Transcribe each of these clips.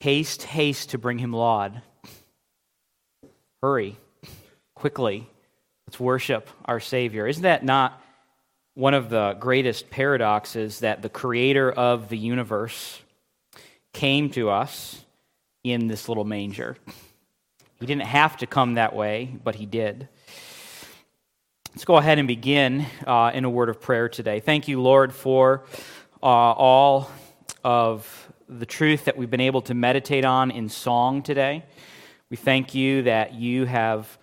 Haste, haste to bring him laud. Hurry, quickly. Let's worship our Savior. Isn't that not one of the greatest paradoxes that the creator of the universe came to us in this little manger? He didn't have to come that way, but he did. Let's go ahead and begin uh, in a word of prayer today. Thank you, Lord, for uh, all of the truth that we've been able to meditate on in song today. We thank you that you have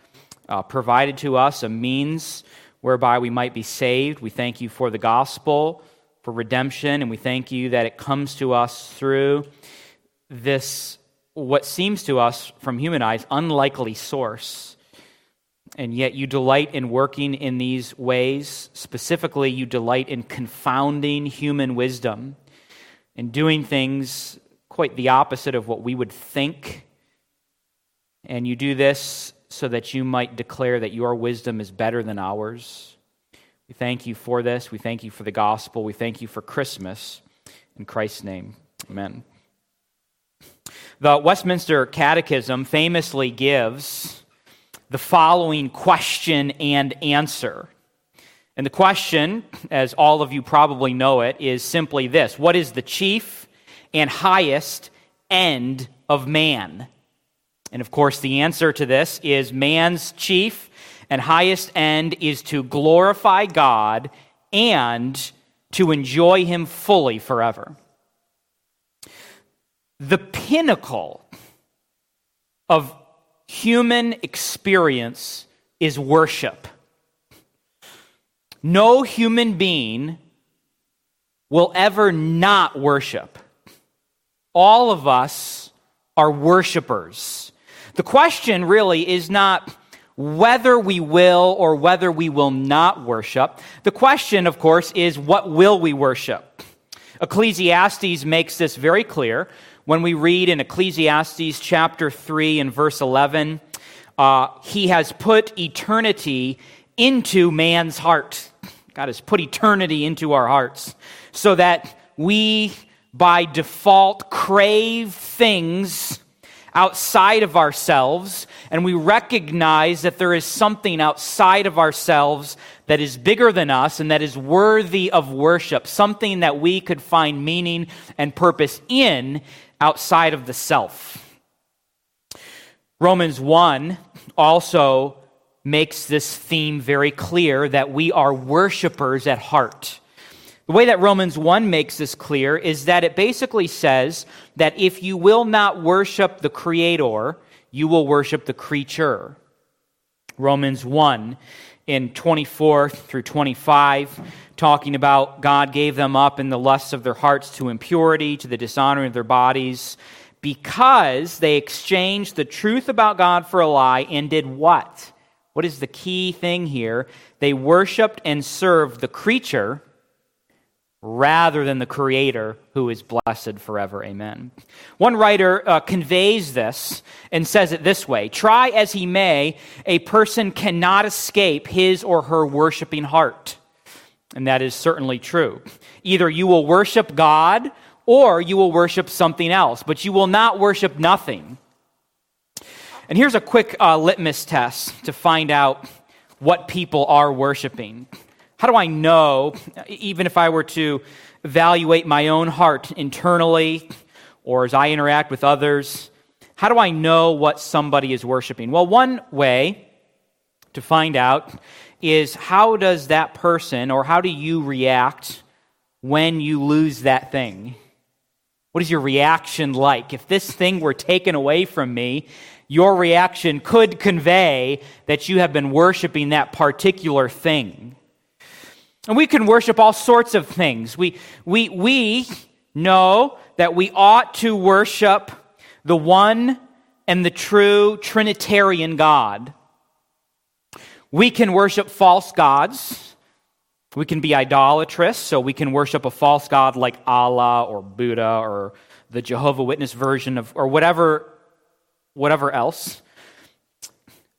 uh, provided to us a means whereby we might be saved. We thank you for the gospel, for redemption, and we thank you that it comes to us through this, what seems to us from human eyes, unlikely source. And yet you delight in working in these ways. Specifically, you delight in confounding human wisdom and doing things quite the opposite of what we would think. And you do this so that you might declare that your wisdom is better than ours. We thank you for this. We thank you for the gospel. We thank you for Christmas. In Christ's name, amen. The Westminster Catechism famously gives the following question and answer. And the question, as all of you probably know it, is simply this What is the chief and highest end of man? And of course, the answer to this is man's chief and highest end is to glorify God and to enjoy Him fully forever. The pinnacle of human experience is worship. No human being will ever not worship. All of us are worshipers. The question really is not whether we will or whether we will not worship. The question, of course, is what will we worship? Ecclesiastes makes this very clear when we read in Ecclesiastes chapter 3 and verse 11. Uh, he has put eternity into man's heart. God has put eternity into our hearts so that we, by default, crave things outside of ourselves, and we recognize that there is something outside of ourselves that is bigger than us and that is worthy of worship, something that we could find meaning and purpose in outside of the self. Romans 1 also makes this theme very clear that we are worshipers at heart. The way that Romans 1 makes this clear is that it basically says that if you will not worship the Creator, you will worship the creature. Romans 1 in 24 through 25, talking about God gave them up in the lusts of their hearts to impurity, to the dishonoring of their bodies, because they exchanged the truth about God for a lie and did what? What is the key thing here? They worshiped and served the creature rather than the Creator who is blessed forever. Amen. One writer uh, conveys this and says it this way Try as he may, a person cannot escape his or her worshiping heart. And that is certainly true. Either you will worship God or you will worship something else, but you will not worship nothing. And here's a quick uh, litmus test to find out what people are worshiping. How do I know, even if I were to evaluate my own heart internally or as I interact with others, how do I know what somebody is worshiping? Well, one way to find out is how does that person or how do you react when you lose that thing? What is your reaction like? If this thing were taken away from me, your reaction could convey that you have been worshiping that particular thing. And we can worship all sorts of things. We, we, we know that we ought to worship the one and the true Trinitarian God. We can worship false gods. We can be idolatrous, so we can worship a false god like Allah or Buddha or the Jehovah Witness version of, or whatever, whatever else.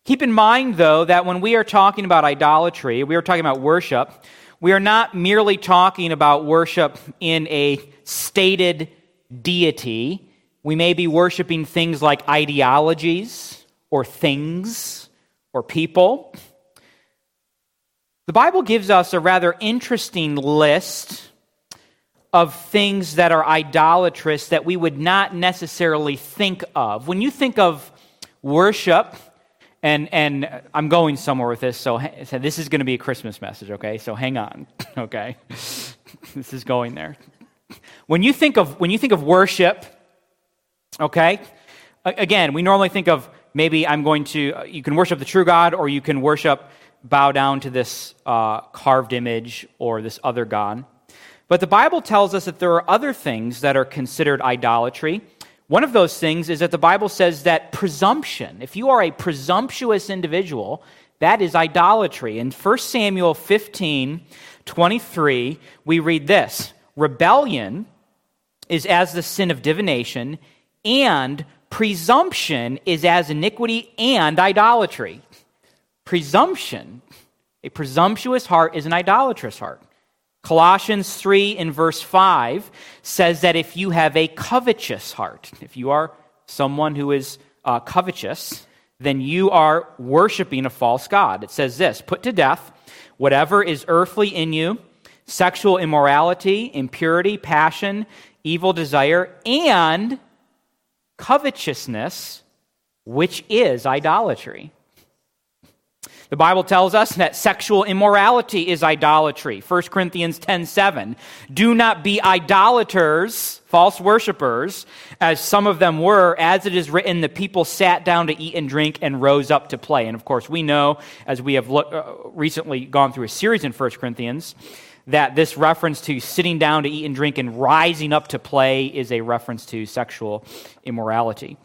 Keep in mind, though, that when we are talking about idolatry, we are talking about worship, we are not merely talking about worship in a stated deity. We may be worshiping things like ideologies or things or people. The Bible gives us a rather interesting list of things that are idolatrous that we would not necessarily think of. When you think of worship, and, and I'm going somewhere with this, so, so this is going to be a Christmas message, okay? So hang on, okay? this is going there. When you think of, when you think of worship, okay, again, we normally think of maybe I'm going to, you can worship the true God or you can worship, bow down to this uh, carved image or this other God. But the Bible tells us that there are other things that are considered idolatry. One of those things is that the Bible says that presumption, if you are a presumptuous individual, that is idolatry. In 1 Samuel 15 23, we read this Rebellion is as the sin of divination, and presumption is as iniquity and idolatry. Presumption, a presumptuous heart is an idolatrous heart. Colossians 3 in verse 5 says that if you have a covetous heart, if you are someone who is uh, covetous, then you are worshiping a false God. It says this Put to death whatever is earthly in you sexual immorality, impurity, passion, evil desire, and covetousness, which is idolatry. The Bible tells us that sexual immorality is idolatry. 1 Corinthians 10 7. Do not be idolaters, false worshippers, as some of them were. As it is written, the people sat down to eat and drink and rose up to play. And of course, we know, as we have look, uh, recently gone through a series in 1 Corinthians, that this reference to sitting down to eat and drink and rising up to play is a reference to sexual immorality.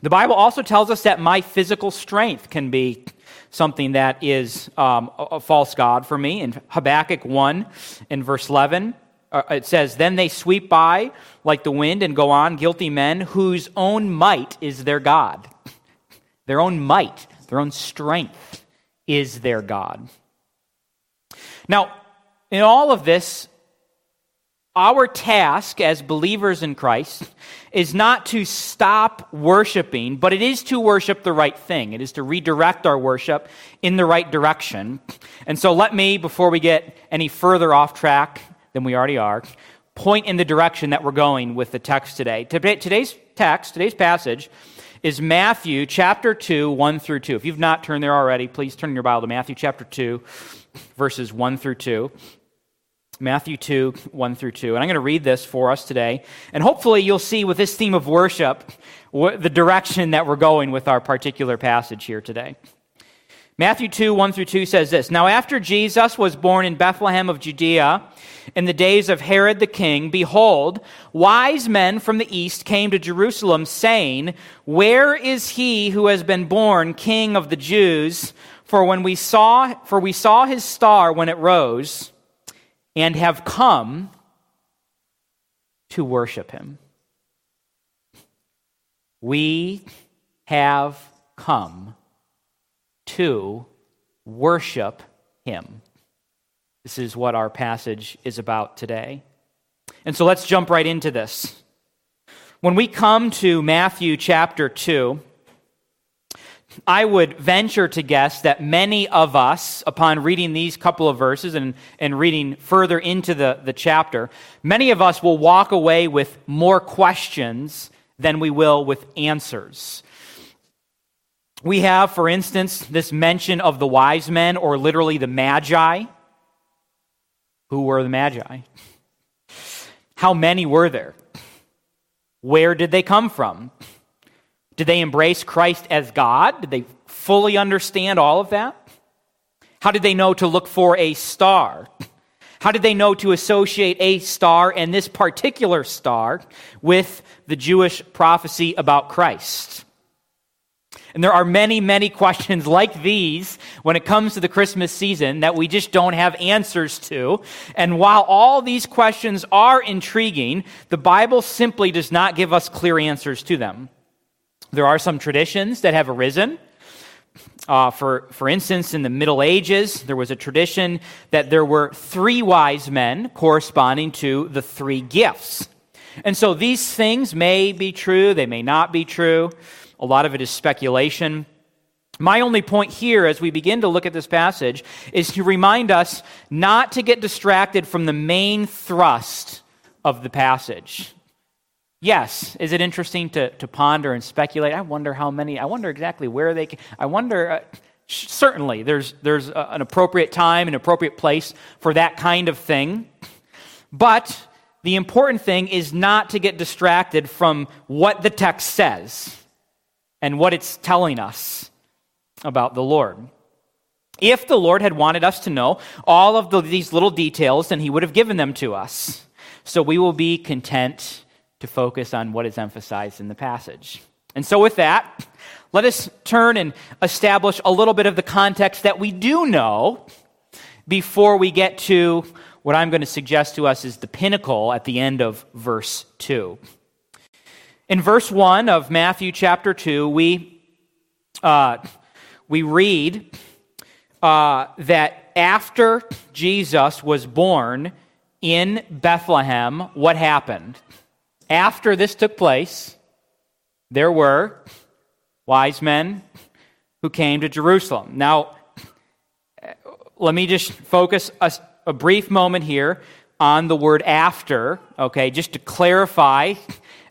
The Bible also tells us that my physical strength can be something that is um, a, false God for me. In Habakkuk 1, in verse 11, uh, it says, Then they sweep by like the wind and go on, guilty men whose own might is their God. their own might, their own strength is their God. Now, in all of this, our task as believers in Christ is not to stop worshiping, but it is to worship the right thing. It is to redirect our worship in the right direction. And so let me, before we get any further off track than we already are, point in the direction that we're going with the text today. Today's text, today's passage, is Matthew chapter 2, 1 through 2. If you've not turned there already, please turn your Bible to Matthew chapter 2, verses 1 through 2. Matthew 2, 1 through 2. And I'm going to read this for us today. And hopefully you'll see with this theme of worship the direction that we're going with our particular passage here today. Matthew 2, 1 through 2 says this Now, after Jesus was born in Bethlehem of Judea, in the days of Herod the king, behold, wise men from the east came to Jerusalem, saying, Where is he who has been born king of the Jews? For when we saw, for we saw his star when it rose and have come to worship him. We have come to worship him. This is what our passage is about today. And so let's jump right into this. When we come to Matthew chapter 2, I would venture to guess that many of us, upon reading these couple of verses and, and reading further into the, the chapter, many of us will walk away with more questions than we will with answers. We have, for instance, this mention of the wise men, or literally the magi. Who were the magi? How many were there? Where did they come from? Did they embrace Christ as God? Did they fully understand all of that? How did they know to look for a star? How did they know to associate a star and this particular star with the Jewish prophecy about Christ? And there are many, many questions like these when it comes to the Christmas season that we just don't have answers to. And while all these questions are intriguing, the Bible simply does not give us clear answers to them. There are some traditions that have arisen. Uh, for, for instance, in the Middle Ages, there was a tradition that there were three wise men corresponding to the three gifts. And so these things may be true, they may not be true. A lot of it is speculation. My only point here, as we begin to look at this passage, is to remind us not to get distracted from the main thrust of the passage. Yes, is it interesting to, to ponder and speculate? I wonder how many, I wonder exactly where they can, I wonder, uh, certainly there's, there's a, an appropriate time, an appropriate place for that kind of thing. But the important thing is not to get distracted from what the text says and what it's telling us about the Lord. If the Lord had wanted us to know all of the, these little details, then he would have given them to us. So we will be content to focus on what is emphasized in the passage. And so, with that, let us turn and establish a little bit of the context that we do know before we get to what I'm going to suggest to us is the pinnacle at the end of verse 2. In verse 1 of Matthew chapter 2, we, uh, we read uh, that after Jesus was born in Bethlehem, what happened? After this took place, there were wise men who came to Jerusalem. Now, let me just focus a, a brief moment here on the word after, okay, just to clarify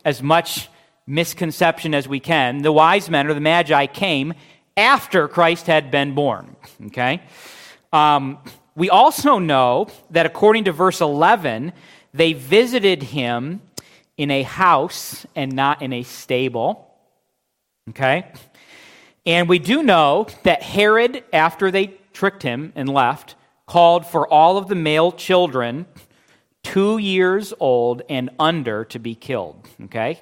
as much misconception as we can. The wise men or the magi came after Christ had been born, okay? Um, we also know that according to verse 11, they visited him in a house and not in a stable. Okay? And we do know that Herod, after they tricked him and left, called for all of the male children two years old and under to be killed. Okay?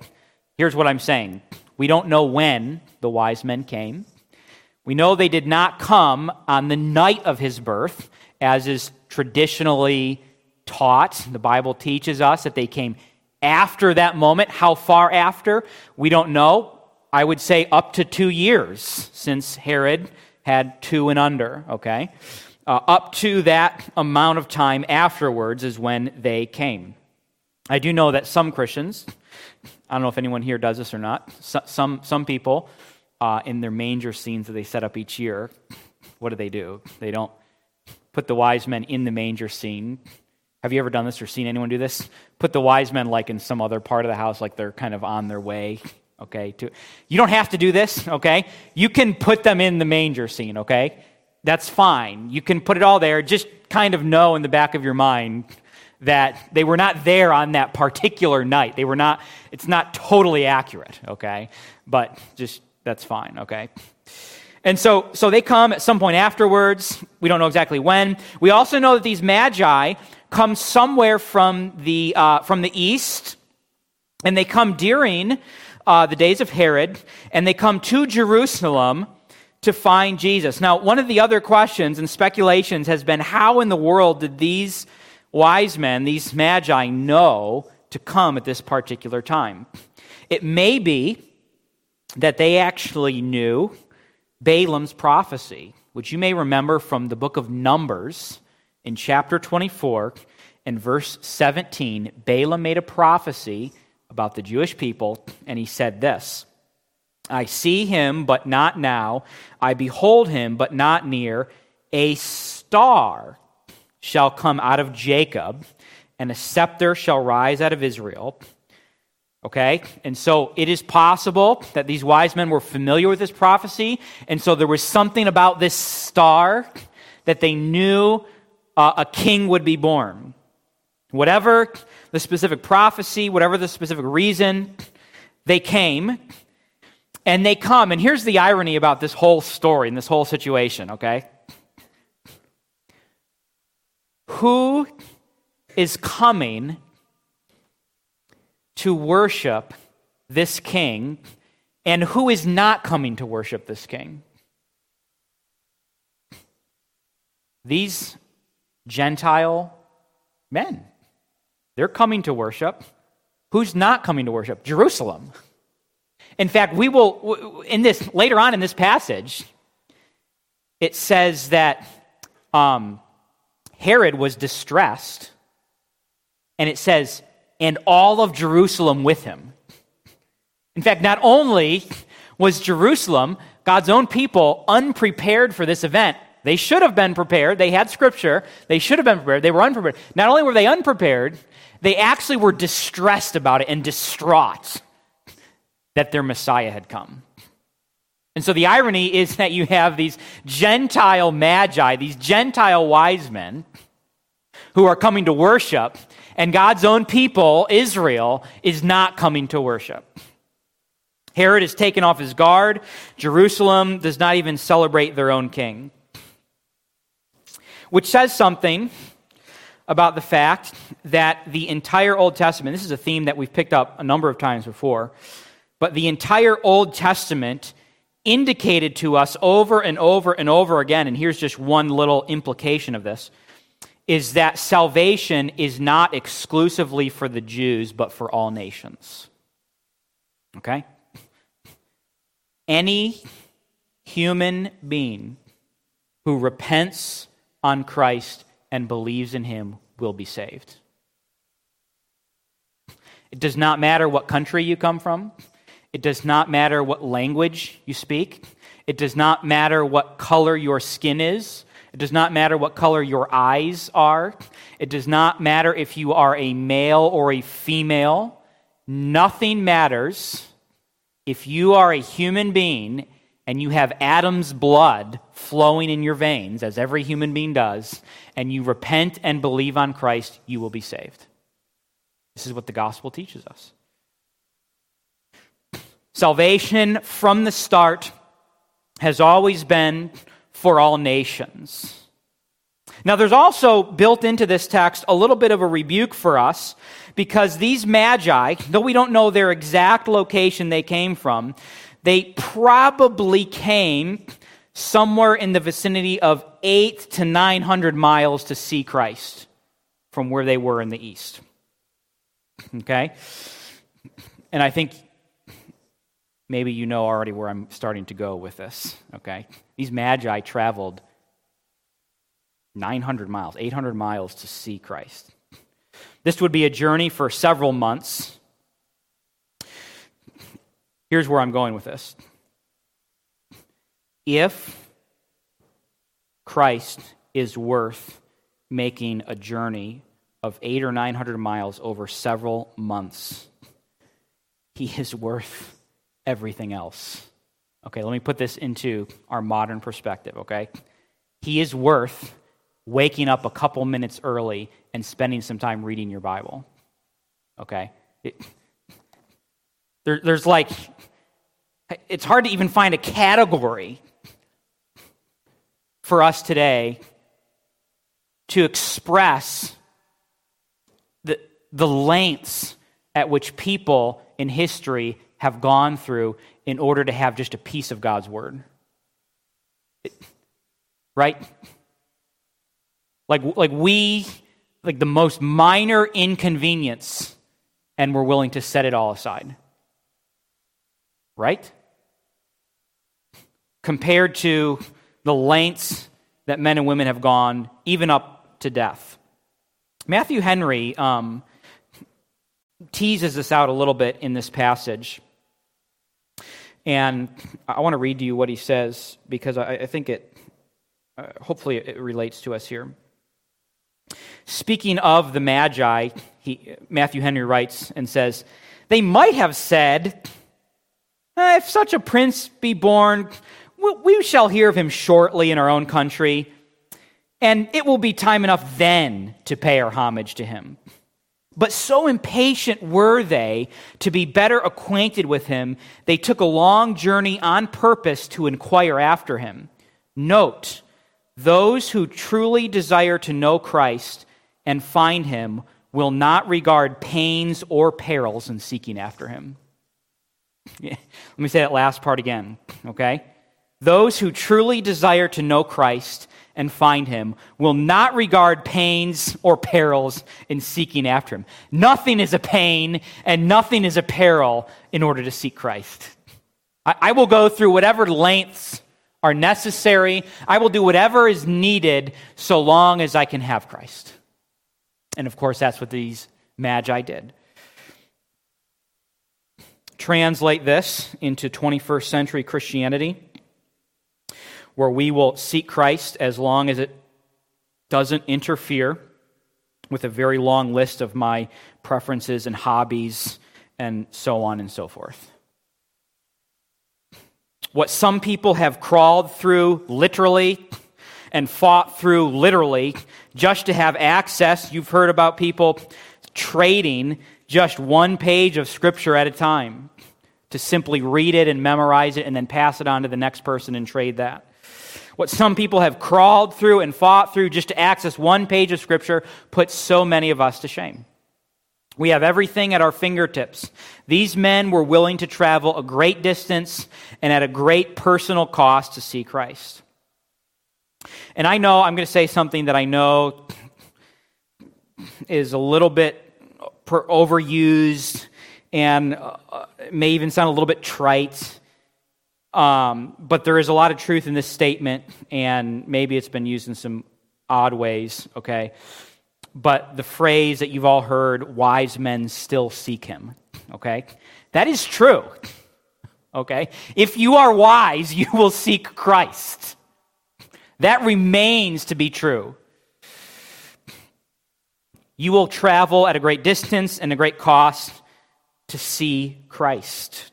Here's what I'm saying we don't know when the wise men came. We know they did not come on the night of his birth, as is traditionally taught. The Bible teaches us that they came after that moment. How far after? We don't know. I would say up to two years since Herod had two and under, okay? Uh, up to that amount of time afterwards is when they came. I do know that some Christians, I don't know if anyone here does this or not, some, some people uh, in their manger scenes that they set up each year, what do they do? They don't put the wise men in the manger scene have you ever done this or seen anyone do this? Put the wise men like in some other part of the house, like they're kind of on their way. Okay, to, you don't have to do this. Okay, you can put them in the manger scene. Okay, that's fine. You can put it all there. Just kind of know in the back of your mind that they were not there on that particular night. They were not. It's not totally accurate. Okay, but just that's fine. Okay. And so, so they come at some point afterwards. We don't know exactly when. We also know that these magi come somewhere from the, uh, from the east, and they come during uh, the days of Herod, and they come to Jerusalem to find Jesus. Now, one of the other questions and speculations has been how in the world did these wise men, these magi, know to come at this particular time? It may be that they actually knew Balaam's prophecy, which you may remember from the book of Numbers in chapter 24 in verse 17, Balaam made a prophecy about the Jewish people, and he said this I see him, but not now. I behold him, but not near. A star shall come out of Jacob, and a scepter shall rise out of Israel. Okay? And so it is possible that these wise men were familiar with this prophecy, and so there was something about this star that they knew uh, a king would be born. Whatever the specific prophecy, whatever the specific reason, they came and they come. And here's the irony about this whole story and this whole situation, okay? Who is coming to worship this king and who is not coming to worship this king? These Gentile men. They're coming to worship. Who's not coming to worship? Jerusalem. In fact, we will, in this, later on in this passage, it says that um, Herod was distressed, and it says and all of Jerusalem with him. In fact, not only was Jerusalem, God's own people, unprepared for this event, they should have been prepared. They had scripture. They should have been prepared. They were unprepared. Not only were they unprepared, they actually were distressed about it and distraught that their Messiah had come. And so the irony is that you have these Gentile magi, these Gentile wise men, who are coming to worship, and God's own people, Israel, is not coming to worship. Herod is taken off his guard. Jerusalem does not even celebrate their own king. Which says something about the fact that the entire Old Testament, this is a theme that we've picked up a number of times before, but the entire Old Testament indicated to us over and over and over again, and here's just one little implication of this, is that salvation is not exclusively for the Jews, but for all nations. Okay? Any human being who repents on Christ and believes in him will be saved. It does not matter what country you come from. It does not matter what language you speak. It does not matter what color your skin is. It does not matter what color your eyes are. It does not matter if you are a male or a female. Nothing matters if you are a human being and you have Adam's blood flowing in your veins, as every human being does, and you repent and believe on Christ, you will be saved. This is what the gospel teaches us. Salvation from the start has always been for all nations. Now, there's also built into this text a little bit of a rebuke for us because these magi, though we don't know their exact location they came from, they probably came somewhere in the vicinity of eight to 900 miles to see Christ from where they were in the east. Okay? And I think maybe you know already where I'm starting to go with this, okay? These magi traveled 900 miles, 800 miles to see Christ. This would be a journey for several months. Here's where I'm going with this. If Christ is worth making a journey of eight or 900 miles over several months, he is worth everything else. Okay, let me put this into our modern perspective, okay? He is worth waking up a couple minutes early and spending some time reading your Bible. Okay? It, there, there's like, it's hard to even find a category for us today to express the, the lengths at which people in history have gone through in order to have just a piece of God's word. Right? Like, like we, like the most minor inconvenience, and we're willing to set it all aside. Right? Compared to the lengths that men and women have gone, even up to death. Matthew Henry um, teases this out a little bit in this passage. And I want to read to you what he says because I, I think it, uh, hopefully, it relates to us here. Speaking of the Magi, he, Matthew Henry writes and says, They might have said, eh, If such a prince be born, we shall hear of him shortly in our own country, and it will be time enough then to pay our homage to him. But so impatient were they to be better acquainted with him, they took a long journey on purpose to inquire after him. Note, those who truly desire to know Christ and find him will not regard pains or perils in seeking after him. Let me say that last part again, okay? Those who truly desire to know Christ and find him will not regard pains or perils in seeking after him. Nothing is a pain and nothing is a peril in order to seek Christ. I, I will go through whatever lengths are necessary, I will do whatever is needed so long as I can have Christ. And of course, that's what these magi did. Translate this into 21st century Christianity, where we will seek Christ as long as it doesn't interfere with a very long list of my preferences and hobbies and so on and so forth. What some people have crawled through literally and fought through literally just to have access. You've heard about people trading just one page of Scripture at a time to simply read it and memorize it and then pass it on to the next person and trade that. What some people have crawled through and fought through just to access one page of Scripture puts so many of us to shame. We have everything at our fingertips. These men were willing to travel a great distance and at a great personal cost to see Christ. And I know I'm going to say something that I know is a little bit overused and uh, may even sound a little bit trite. Um, but there is a lot of truth in this statement, and maybe it's been used in some odd ways, okay? But the phrase that you've all heard, wise men still seek him, okay? That is true, okay? If you are wise, you will seek Christ. That remains to be true. You will travel at a great distance and a great cost to see Christ.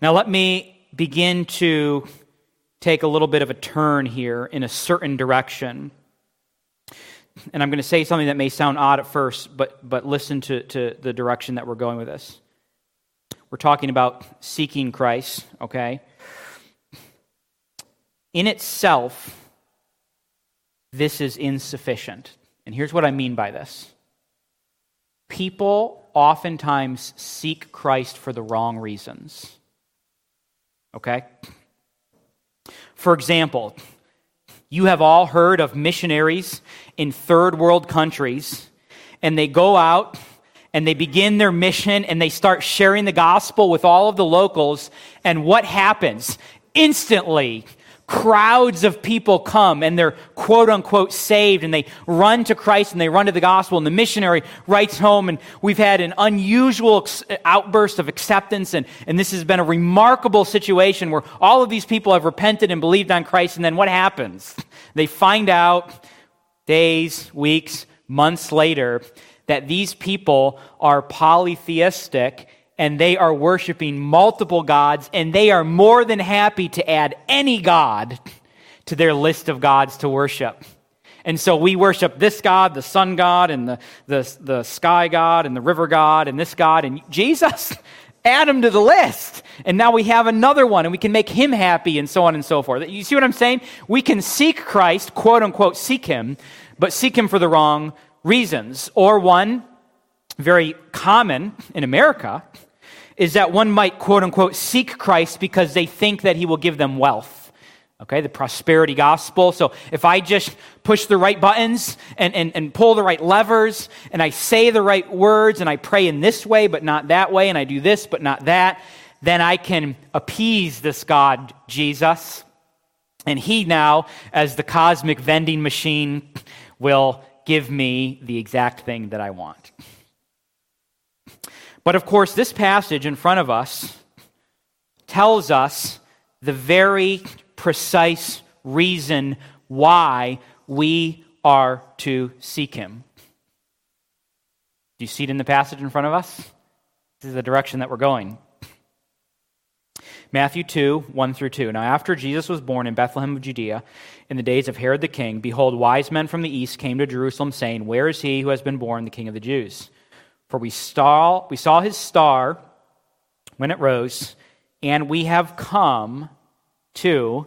Now, let me begin to take a little bit of a turn here in a certain direction. And I'm going to say something that may sound odd at first, but, but listen to, to the direction that we're going with this. We're talking about seeking Christ, okay? In itself, this is insufficient. And here's what I mean by this people oftentimes seek Christ for the wrong reasons. Okay? For example, you have all heard of missionaries in third world countries, and they go out and they begin their mission and they start sharing the gospel with all of the locals. And what happens? Instantly, crowds of people come and they're quote unquote saved and they run to Christ and they run to the gospel and the missionary writes home and we've had an unusual outburst of acceptance and, and this has been a remarkable situation where all of these people have repented and believed on Christ and then what happens? They find out days, weeks, months later that these people are polytheistic and they are worshiping multiple gods, and they are more than happy to add any god to their list of gods to worship. And so we worship this God, the sun God, and the, the, the sky God, and the river God, and this God, and Jesus, add him to the list. And now we have another one, and we can make him happy, and so on and so forth. You see what I'm saying? We can seek Christ, quote unquote, seek him, but seek him for the wrong reasons. Or one, very common in America, is that one might, quote unquote, seek Christ because they think that he will give them wealth. Okay, the prosperity gospel. So if I just push the right buttons and, and, and pull the right levers and I say the right words and I pray in this way but not that way and I do this but not that, then I can appease this God, Jesus. And he now, as the cosmic vending machine, will give me the exact thing that I want. But of course, this passage in front of us tells us the very precise reason why we are to seek him. Do you see it in the passage in front of us? This is the direction that we're going. Matthew 2, 1 through 2. Now, after Jesus was born in Bethlehem of Judea, in the days of Herod the king, behold, wise men from the east came to Jerusalem, saying, Where is he who has been born the king of the Jews? For we saw, we saw his star when it rose, and we have come to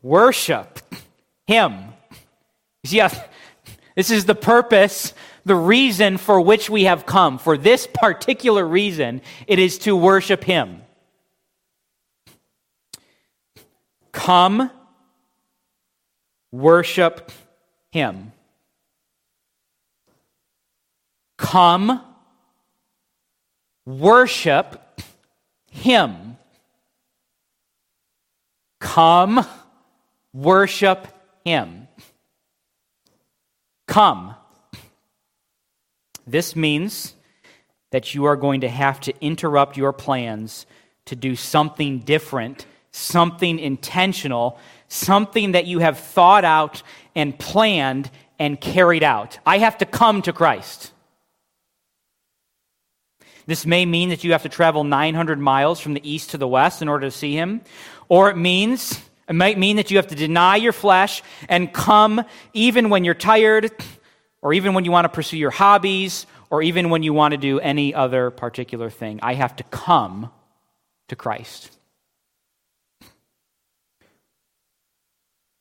worship him. See, this is the purpose, the reason for which we have come. For this particular reason, it is to worship him. Come, worship him. Come, worship Him. Come, worship Him. Come. This means that you are going to have to interrupt your plans to do something different, something intentional, something that you have thought out and planned and carried out. I have to come to Christ. This may mean that you have to travel 900 miles from the east to the west in order to see him, or it means it might mean that you have to deny your flesh and come even when you're tired, or even when you want to pursue your hobbies, or even when you want to do any other particular thing. I have to come to Christ.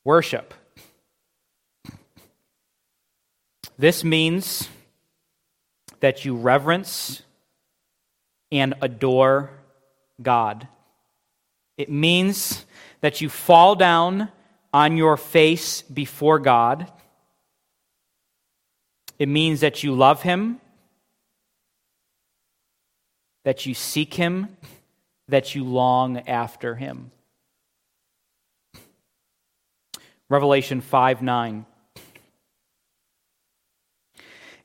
Worship. This means that you reverence and adore God. It means that you fall down on your face before God. It means that you love Him, that you seek Him, that you long after Him. Revelation 5 9.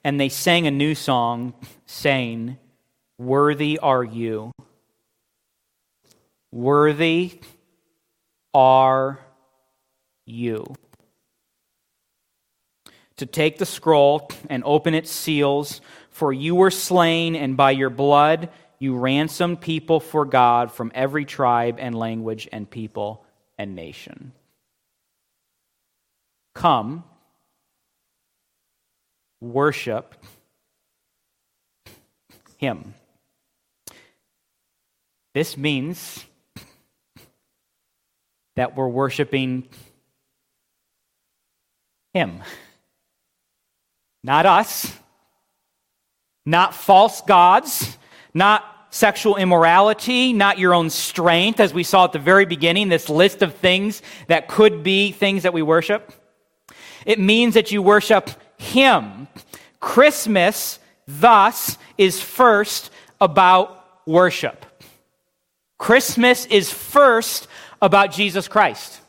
And they sang a new song, saying, Worthy are you. Worthy are you. To take the scroll and open its seals, for you were slain, and by your blood you ransomed people for God from every tribe and language and people and nation. Come, worship Him. This means that we're worshiping Him. Not us, not false gods, not sexual immorality, not your own strength, as we saw at the very beginning, this list of things that could be things that we worship. It means that you worship Him. Christmas, thus, is first about worship. Christmas is first about Jesus Christ.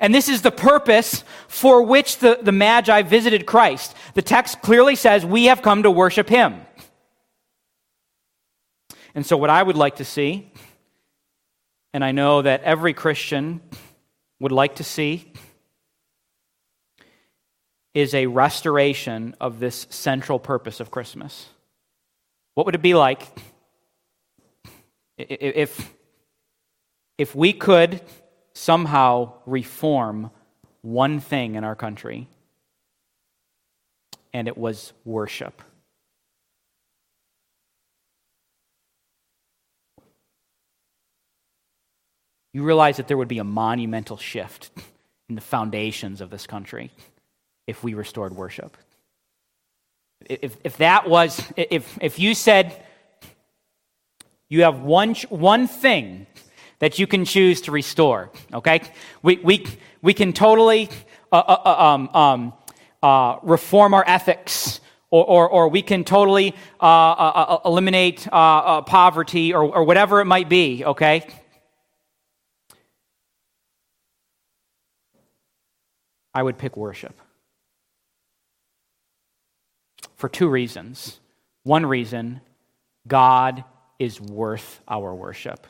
And this is the purpose for which the, the Magi visited Christ. The text clearly says, We have come to worship him. And so, what I would like to see, and I know that every Christian would like to see, is a restoration of this central purpose of Christmas. What would it be like if, if we could somehow reform one thing in our country, and it was worship. You realize that there would be a monumental shift in the foundations of this country if we restored worship. If, if that was, if, if you said, you have one, one thing that you can choose to restore, okay? We, we, we can totally uh, uh, uh um, um, uh, reform our ethics, or, or, or we can totally uh, uh, eliminate poverty, or, or whatever it might be, okay? I would pick worship. For two reasons. One reason, God is worth our worship.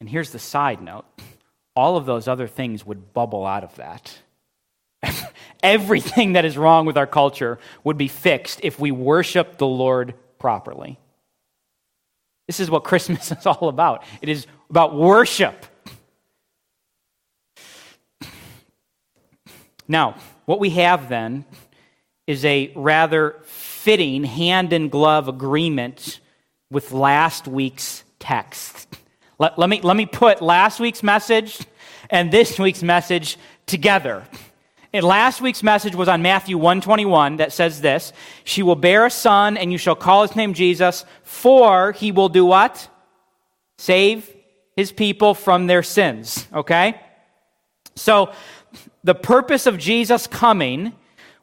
And here's the side note all of those other things would bubble out of that. Everything that is wrong with our culture would be fixed if we worship the Lord properly. This is what Christmas is all about. It is about worship. Now, what we have then is a rather fitting hand in glove agreement with last week's text. Let, let, me, let me put last week's message and this week's message together. And last week's message was on Matthew 121 that says this She will bear a son, and you shall call his name Jesus, for he will do what? Save his people from their sins. Okay? So, the purpose of Jesus coming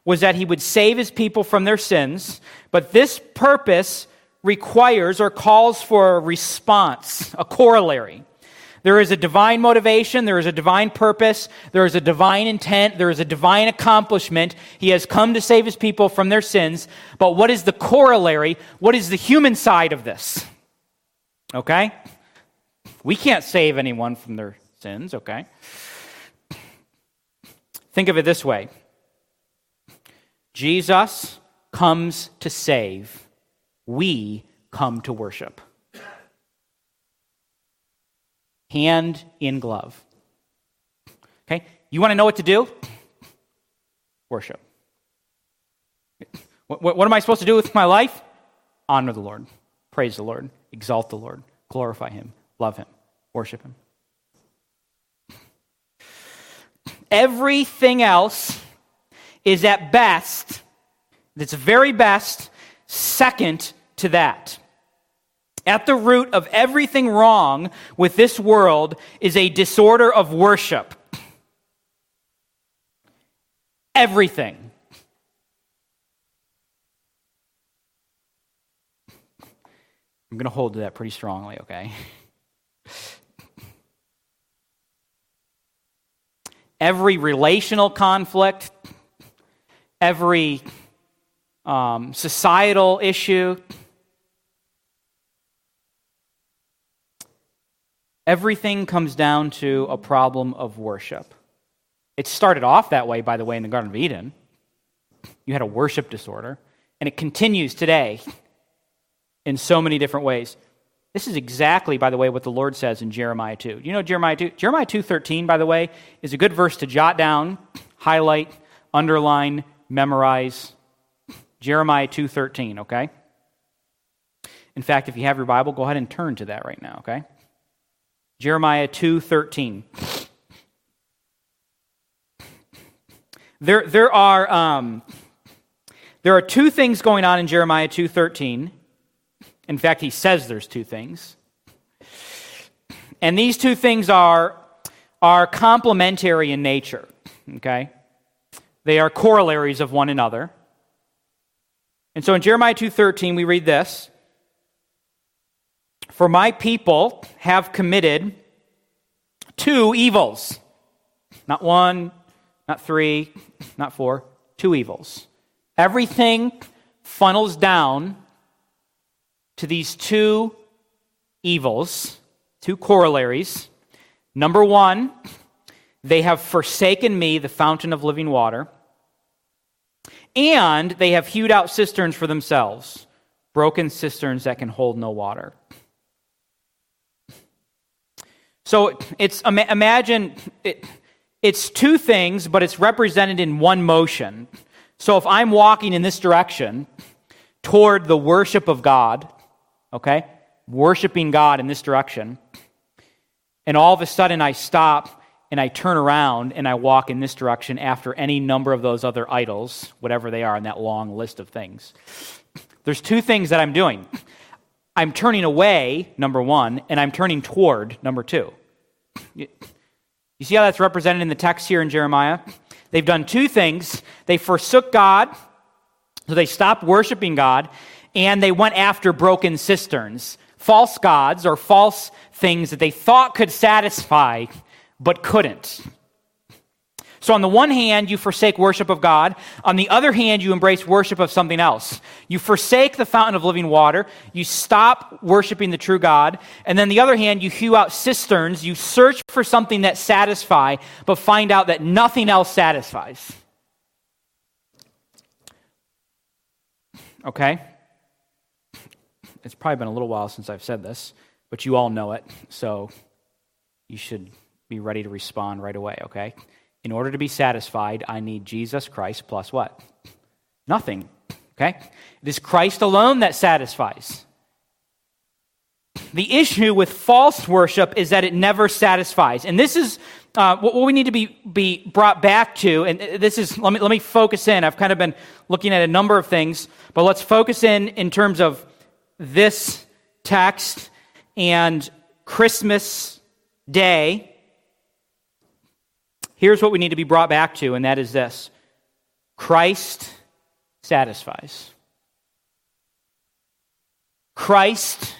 was that he would save his people from their sins, but this purpose requires or calls for a response, a corollary. There is a divine motivation, there is a divine purpose, there is a divine intent, there is a divine accomplishment. He has come to save his people from their sins. But what is the corollary? What is the human side of this? Okay? We can't save anyone from their sins, okay? Think of it this way Jesus comes to save, we come to worship. Hand in glove. Okay? You want to know what to do? Worship. What, what, am I supposed to do with my life? Honor the Lord, praise the Lord, exalt the Lord, glorify Him, love Him, worship Him. Everything else is at best, its very best, second to that. At the root of everything wrong with this world is a disorder of worship. Everything. I'm going to hold to that pretty strongly, okay? every relational conflict, every um, societal issue, everything comes down to a problem of worship. It started off that way, by the way, in the Garden of Eden. You had a worship disorder, and it continues today in so many different ways. This is exactly, by the way, what the Lord says in Jeremiah 2. You know Jeremiah 2? Jeremiah 2.13, by the way, is a good verse to jot down, highlight, underline, memorize. Jeremiah 2.13, okay? In fact, if you have your Bible, go ahead and turn to that right now, okay? Jeremiah 2.13. There, there, are, um, there are two things going on in Jeremiah 2.13 in fact, he says there's two things. And these two things are, are complementary in nature, okay? They are corollaries of one another. And so in Jeremiah 2:13 we read this, "For my people have committed two evils." Not one, not three, not four, two evils. Everything funnels down to these two evils, two corollaries. Number one, they have forsaken me, the fountain of living water, and they have hewed out cisterns for themselves, broken cisterns that can hold no water. So it's imagine it, it's two things, but it's represented in one motion. So if I'm walking in this direction toward the worship of God, okay? Worshiping God in this direction. And all of a sudden, I stop and I turn around and I walk in this direction after any number of those other idols, whatever they are in that long list of things. There's two things that I'm doing I'm turning away, number one, and I'm turning toward, number two. You see how that's represented in the text here in Jeremiah? They've done two things. They forsook God, so they stopped worshiping God, and they went after broken cisterns, false gods or false things that they thought could satisfy but couldn't. So, on the one hand, you forsake worship of God. On the other hand, you embrace worship of something else. You forsake the fountain of living water. You stop worshiping the true God. And then the other hand, you hew out cisterns. You search for something that satisfies, but find out that nothing else satisfies. Okay? It's probably been a little while since I've said this, but you all know it, so you should be ready to respond right away, okay? In order to be satisfied, I need Jesus Christ plus what? Nothing, okay? It is Christ alone that satisfies. The issue with false worship is that it never satisfies. And this is uh, what we need to be, be brought back to. And this is, let me, let me focus in. I've kind of been looking at a number of things, but let's focus in in terms of this text and Christmas Day, here's what we need to be brought back to, and that is this Christ satisfies. Christ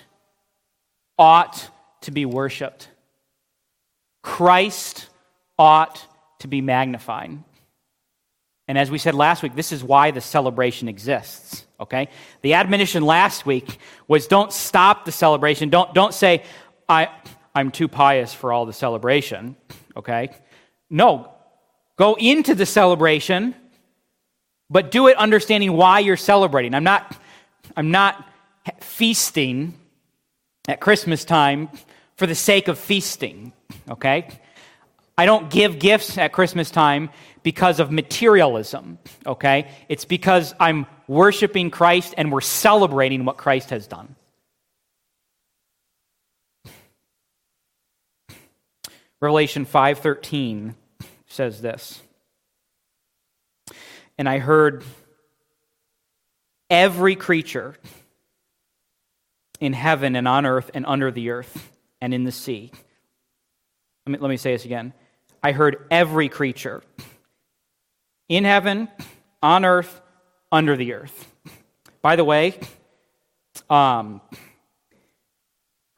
ought to be worshiped. Christ ought to be magnified. And as we said last week, this is why the celebration exists. Okay? The admonition last week was don't stop the celebration. Don't, don't say, I, I'm too pious for all the celebration. Okay? No. Go into the celebration, but do it understanding why you're celebrating. I'm not, I'm not feasting at Christmas time for the sake of feasting. Okay? I don't give gifts at Christmas time because of materialism, okay? It's because I'm worshiping Christ and we're celebrating what Christ has done. Revelation 5:13 says this. And I heard every creature in heaven and on earth and under the earth and in the sea. Let me, let me say this again. I heard every creature in heaven, on earth, under the earth. By the way, um,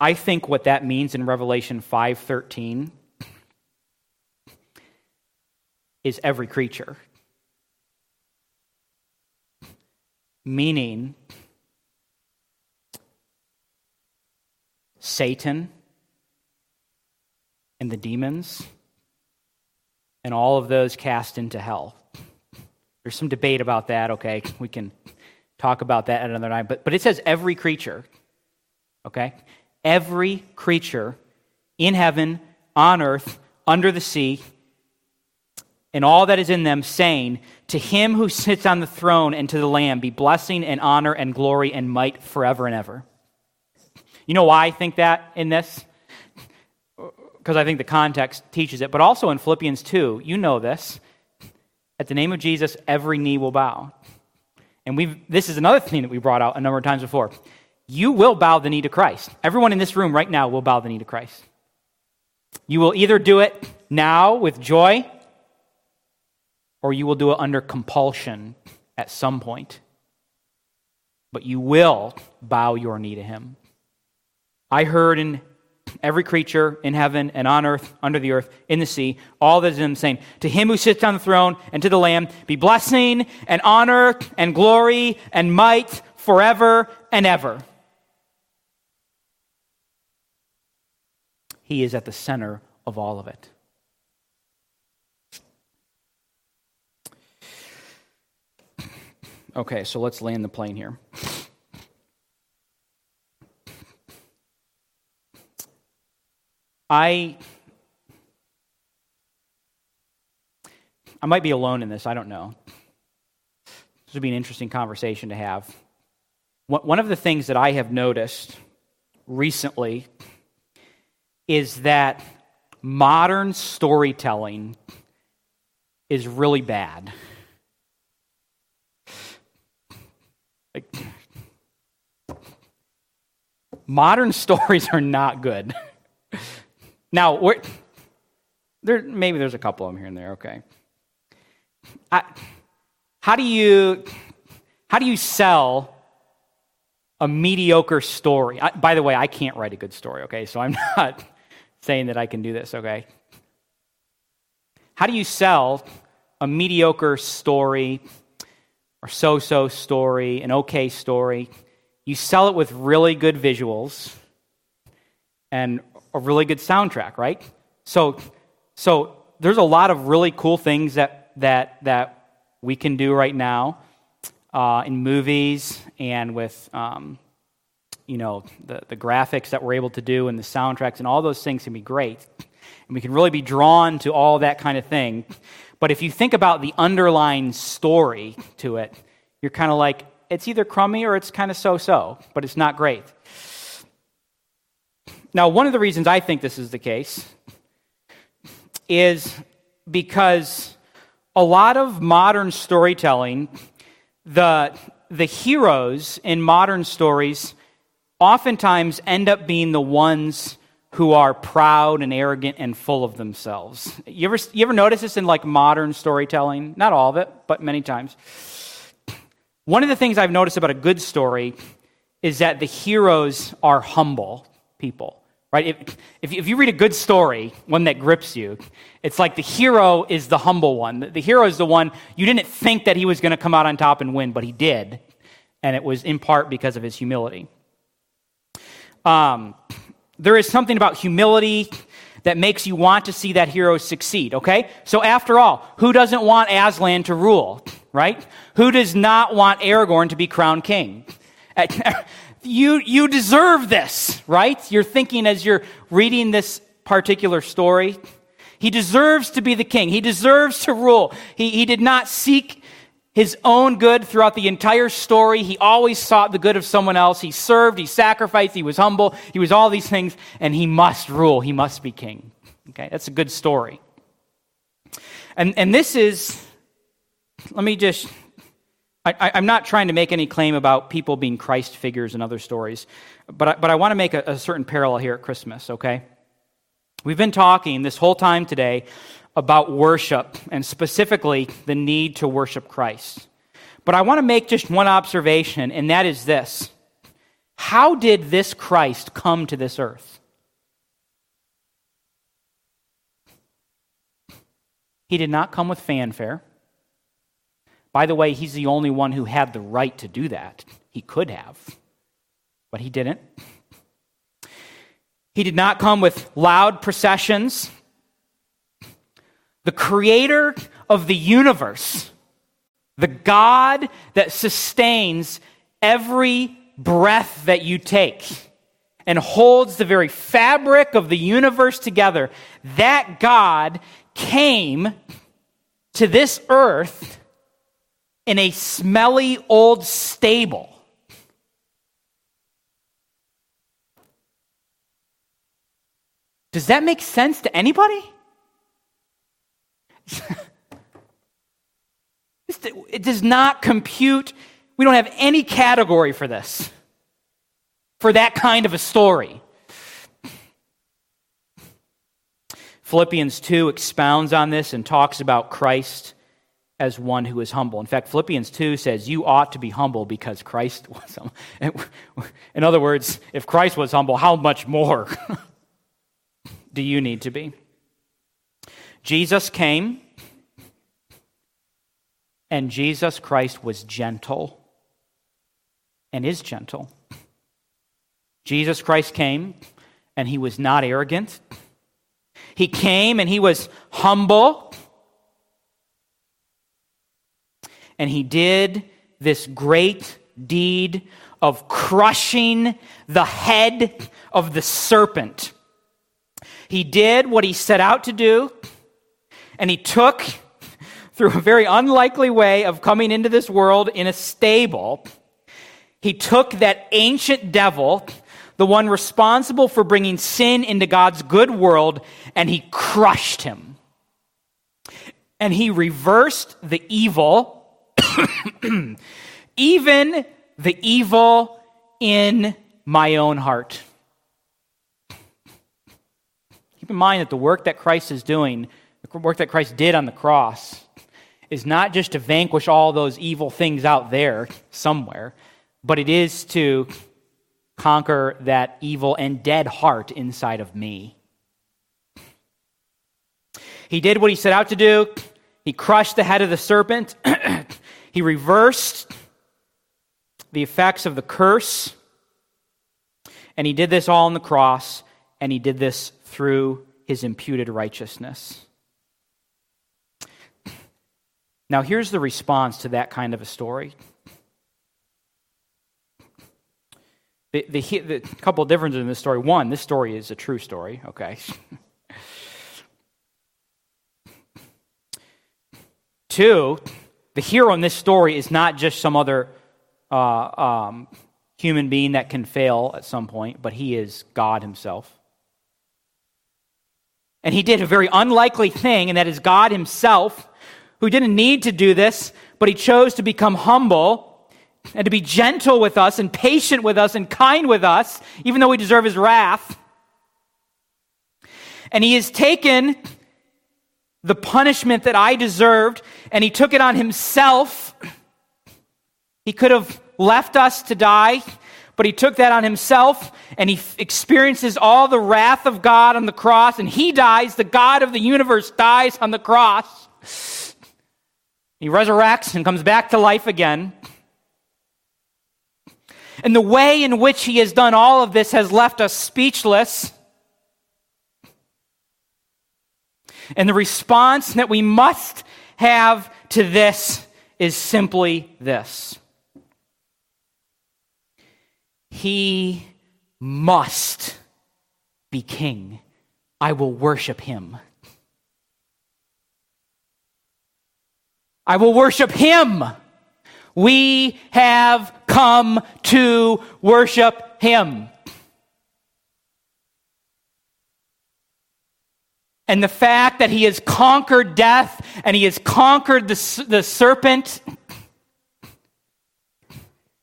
I think what that means in Revelation 5:13 is every creature. Meaning Satan and the demons and all of those cast into hell. There's some debate about that, okay? We can talk about that another time. But, but it says every creature, okay? Every creature in heaven, on earth, under the sea, and all that is in them, saying, To him who sits on the throne and to the Lamb be blessing and honor and glory and might forever and ever. You know why I think that in this? Because I think the context teaches it, but also in Philippians 2, you know this. At the name of Jesus, every knee will bow. And we've, this is another thing that we brought out a number of times before. You will bow the knee to Christ. Everyone in this room right now will bow the knee to Christ. You will either do it now with joy, or you will do it under compulsion at some point. But you will bow your knee to Him. I heard in every creature in heaven and on earth, under the earth, in the sea, all that is in them, saying, To him who sits on the throne and to the Lamb be blessing and honor and glory and might forever and ever. He is at the center of all of it. Okay, so let's land the plane here. I I might be alone in this, I don't know. This would be an interesting conversation to have. One of the things that I have noticed recently is that modern storytelling is really bad. Modern stories are not good. Now, there, maybe there's a couple of them here and there, okay. I, how do you how do you sell a mediocre story? I, by the way, I can't write a good story, okay? So I'm not saying that I can do this, okay? How do you sell a mediocre story or so-so story, an okay story? You sell it with really good visuals and a really good soundtrack, right? So, so there's a lot of really cool things that, that, that we can do right now uh, in movies and with, um, you know, the, the graphics that we're able to do and the soundtracks and all those things can be great. And we can really be drawn to all that kind of thing. But if you think about the underlying story to it, you're kind of like, it's either crummy or it's kind of so so, but it's not great. Now, one of the reasons I think this is the case is because a lot of modern storytelling, the, the heroes in modern stories oftentimes end up being the ones who are proud and arrogant and full of themselves. You ever, you ever notice this in like modern storytelling? Not all of it, but many times. One of the things I've noticed about a good story is that the heroes are humble people. right? If, if, you read a good story, one that grips you, it's like the hero is the humble one. The, the hero is the one you didn't think that he was going to come out on top and win, but he did. And it was in part because of his humility. Um, there is something about humility that makes you want to see that hero succeed, okay? So, after all, who doesn't want Aslan to rule, right? Who does not want Aragorn to be crowned king? you, you deserve this, right? You're thinking as you're reading this particular story. He deserves to be the king. He deserves to rule. He, he did not seek his own good throughout the entire story. He always sought the good of someone else. He served, he sacrificed, he was humble, he was all these things, and he must rule. He must be king. Okay, that's a good story. And, and this is, let me just I, am not trying to make any claim about people being Christ figures in other stories, but I, but I want to make a, a certain parallel here at Christmas, okay? We've been talking this whole time today about worship and specifically the need to worship Christ. But I want to make just one observation, and that is this How did this Christ come to this earth? He did not come with fanfare. By the way, he's the only one who had the right to do that. He could have, but he didn't. He did not come with loud processions. The creator of the universe, the God that sustains every breath that you take and holds the very fabric of the universe together, that God came to this earth in a smelly old stable. Does that make sense to anybody? it does not compute. We don't have any category for this, for that kind of a story. Philippians 2 expounds on this and talks about Christ as one who is humble. In fact, Philippians 2 says, You ought to be humble because Christ was humble. In other words, if Christ was humble, how much more do you need to be? Jesus came, and Jesus Christ was gentle and is gentle. Jesus Christ came, and he was not arrogant. He came, and he was humble and he did this great deed of crushing the head of the serpent. He did what he set out to do, and he took, through a very unlikely way of coming into this world in a stable, he took that ancient devil, the one responsible for bringing sin into God's good world, and he crushed him. And he reversed the evil even the evil in my own heart. Keep in mind that the work that Christ is doing, the work that Christ did on the cross, is not just to vanquish all those evil things out there somewhere, but it is to conquer that evil and dead heart inside of me. He did what he set out to do. He crushed the head of the serpent. He reversed the effects of the curse, and he did this all on the cross, and he did this through his imputed righteousness. Now, here's the response to that kind of a story. The, the, the couple of differences in this story. One, this story is a true story, okay? Two, the hero in this story is not just some other uh, um, human being that can fail at some point, but he is God himself. And he did a very unlikely thing, and that is God himself, who didn't need to do this, but he chose to become humble and to be gentle with us and patient with us and kind with us, even though we deserve his wrath. And he has taken the punishment that I deserved, and he took it on himself. He could have left us to die, but he took that on himself and he experiences all the wrath of God on the cross, and he dies. The God of the universe dies on the cross. He resurrects and comes back to life again. And the way in which he has done all of this has left us speechless. And the response that we must have to this is simply this He must be king. I will worship him. I will worship him. We have come to worship him. And the fact that he has conquered death and he has conquered the, the serpent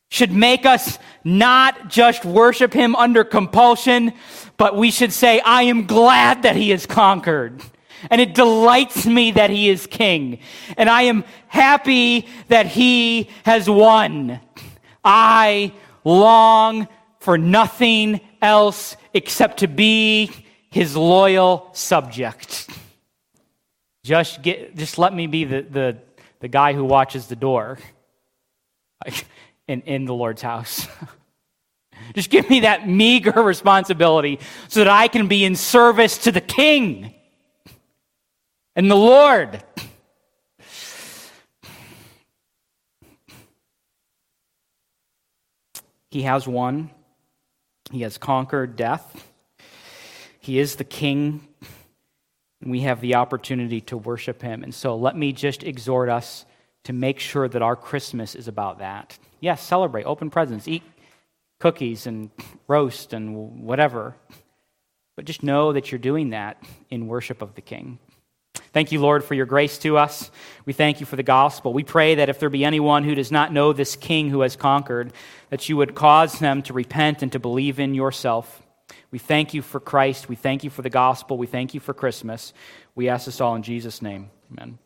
should make us not just worship him under compulsion, but we should say, I am glad that he has conquered. And it delights me that he is king. And I am happy that he has won. I long for nothing else except to be his loyal subject. Just, get, just let me be the, the, the guy who watches the door in, in the Lord's house. just give me that meager responsibility so that I can be in service to the King and the Lord. He has won. He has conquered death. He is the King, we have the opportunity to worship Him. And so let me just exhort us to make sure that our Christmas is about that. Yes, celebrate, open presents, eat cookies and roast and whatever. But just know that you're doing that in worship of the King. Thank you, Lord, for your grace to us. We thank you for the gospel. We pray that if there be anyone who does not know this King who has conquered, that you would cause them to repent and to believe in yourself. We thank you for Christ. We thank you for the gospel. We thank you for Christmas. We ask this all in Jesus' name. Amen.